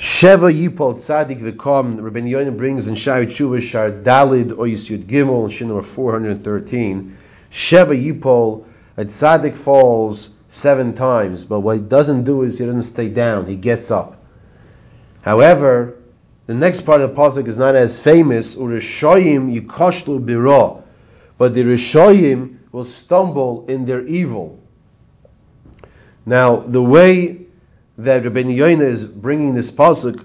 Sheva Yipol Tzadik V'Kom, Rabbi Yoina brings in Shari Tshuva Shar Dalid or Gimel, Shin number 413. Sheva Yipol, a Tzadik falls seven times, but what he doesn't do is he doesn't stay down, he gets up. However, the next part of the pasuk is not as famous. Urishoyim yikoshlu biro, but the Rishoyim will stumble in their evil. Now, the way that Rabbi Yoina is bringing this pasuk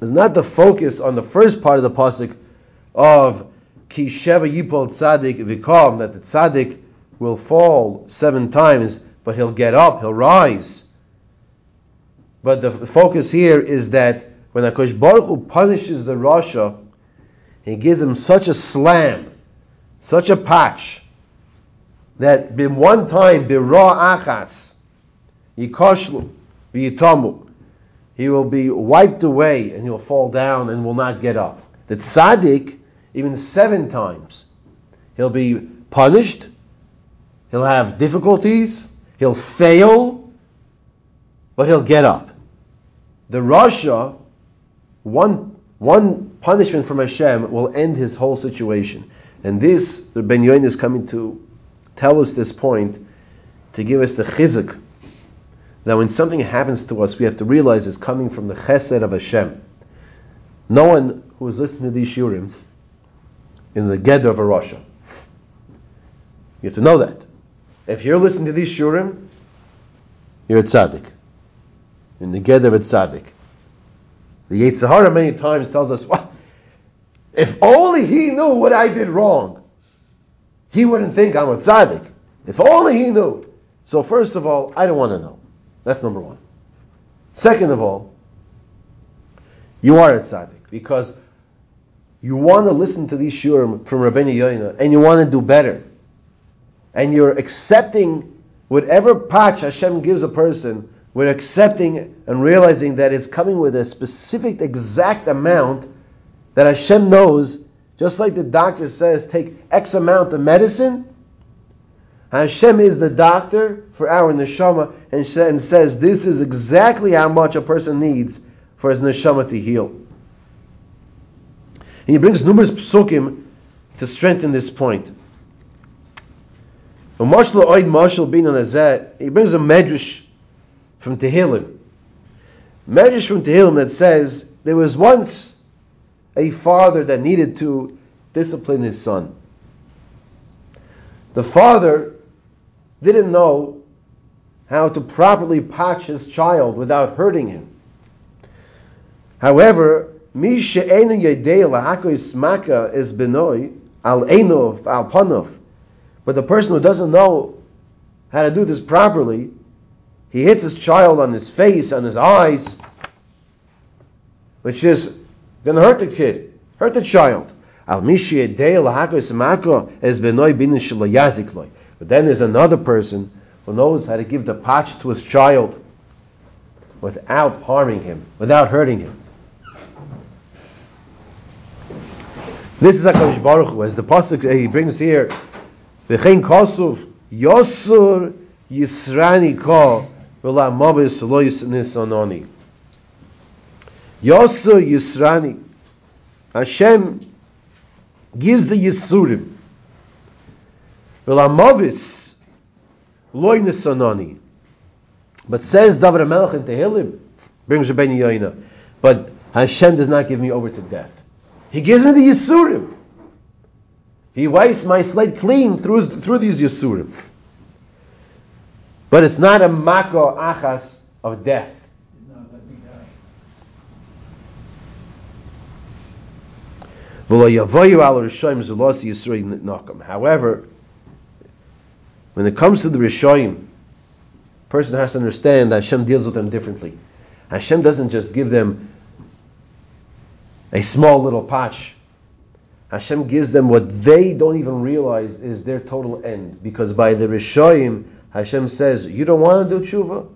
is not the focus on the first part of the pasuk of ki sheva yipol tzadik vikom that the tzadik will fall seven times, but he'll get up, he'll rise. But the, focus here is that when Akash Baruch Hu punishes the Rasha, he gives him such a slam, such a patch, that bim one time bira achas, yikoshlu, v'yitamu, he will be wiped away and he'll fall down and will not get up. The tzaddik, even seven times, he'll be punished, he'll have difficulties, he'll fail, but he'll get up. The Rasha, one, one punishment from Hashem will end his whole situation. And this, the Ben Yoin is coming to tell us this point, to give us the chizuk, that when something happens to us, we have to realize it's coming from the chesed of Hashem. No one who is listening to these shurim is in the gedder of a Rasha. You have to know that. If you're listening to these shurim, you're a tzaddik. In the gedder of a tzaddik. The Yetzer Hara many times tells us, well, if only he knew what I did wrong, he wouldn't think I'm a tzaddik. If only he knew. So first of all, I don't want to know. That's number one. Second of all, you are a tzaddik because you want to listen to these shurim from Rabbeinu Yoina and you want to do better. And you're accepting whatever patch Hashem gives a person, we're accepting and realizing that it's coming with a specific exact amount that Hashem knows, just like the doctor says, take X amount of medicine. Hashem is the doctor for our neshama and, says this is exactly how much a person needs for his neshama to heal. And he brings numerous psukim to strengthen this point. He brings a medrash from Tehillim. Medrash from Tehillim that says there was once a father that needed to discipline his son. The father didn't know how to properly patch his child without hurting him. However, mi she'enu yedei is benoi al enov al panov. But the person who doesn't know how to do this properly, he hits his child on his face, on his eyes, which is going to hurt the kid, hurt the child. Al But then there's another person who knows how to give the patch to his child without harming him, without hurting him. This is HaKadosh Baruch Hu, as the Pasuk eh, he brings here, V'chein kosuf yosur yisrani ko v'la mavis lo nisononi. Yosur yisrani. Hashem gives the yisurim. V'la mavis loy. But says David Melech in Tehillim, brings Rabbeinu Yoina, but Hashem does not give me over to death. He gives me the Yisurim. He wipes my slate clean through, through these Yisurim. But it's not a mako achas of death. However, when it comes to the Rishoyim, person has to understand that Hashem deals with them differently. Hashem doesn't just give them a small little patch. Hashem gives them what they don't even realize is their total end. Because by the Rishoyim, Hashem says, You don't want to do tshuva?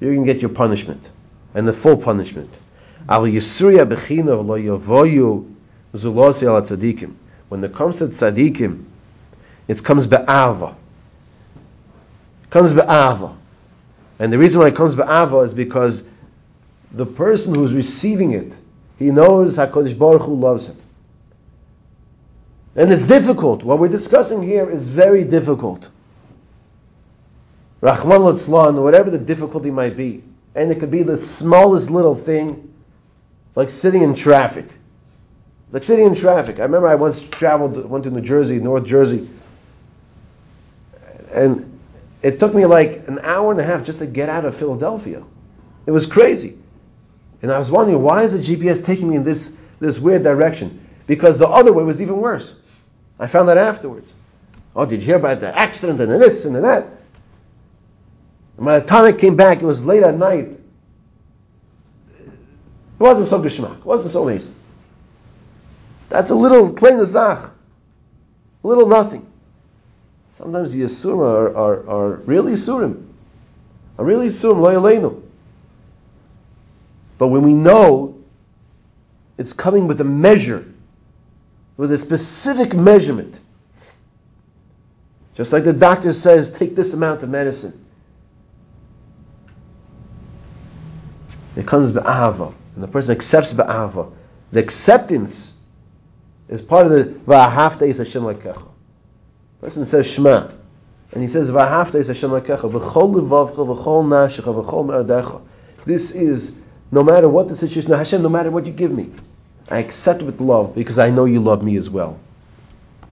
You're going to get your punishment. And the full punishment. When it comes to tzaddikim, it comes be'ava. It comes be'ava. And the reason why it comes be'ava is because the person who's receiving it, he knows HaKadosh Baruch Hu loves him. And it's difficult. What we're discussing here is very difficult. Rahman Litzlan, whatever the difficulty might be. And it could be the smallest little thing, like sitting in traffic. Like sitting in traffic. I remember I once traveled, went to New Jersey, North Jersey, and it took me like an hour and a half just to get out of Philadelphia. It was crazy. And I was wondering, why is the GPS taking me in this, this weird direction? Because the other way was even worse. I found that afterwards. Oh, did you hear about the accident and this and that? And by the time I came back, it was late at night. It wasn't so geschmack. It wasn't so amazing. That's a little plain zach. A little nothing. Sometimes the Yisurim are, are, are really Yisurim. Are really Yisurim, lo But when we know it's coming with a measure, with a specific measurement, just like the doctor says, take this amount of medicine. It comes ba'ava, and the person accepts ba'ava. The acceptance is part of the va'hafta is Hashem lekecha. Person says Shema, and he says va'hafta is Hashem lekecha v'chol levavcha v'chol nashecha v'chol me'adecha. This is no matter what the situation. Hashem, no matter what you give me, I accept it with love because I know you love me as well.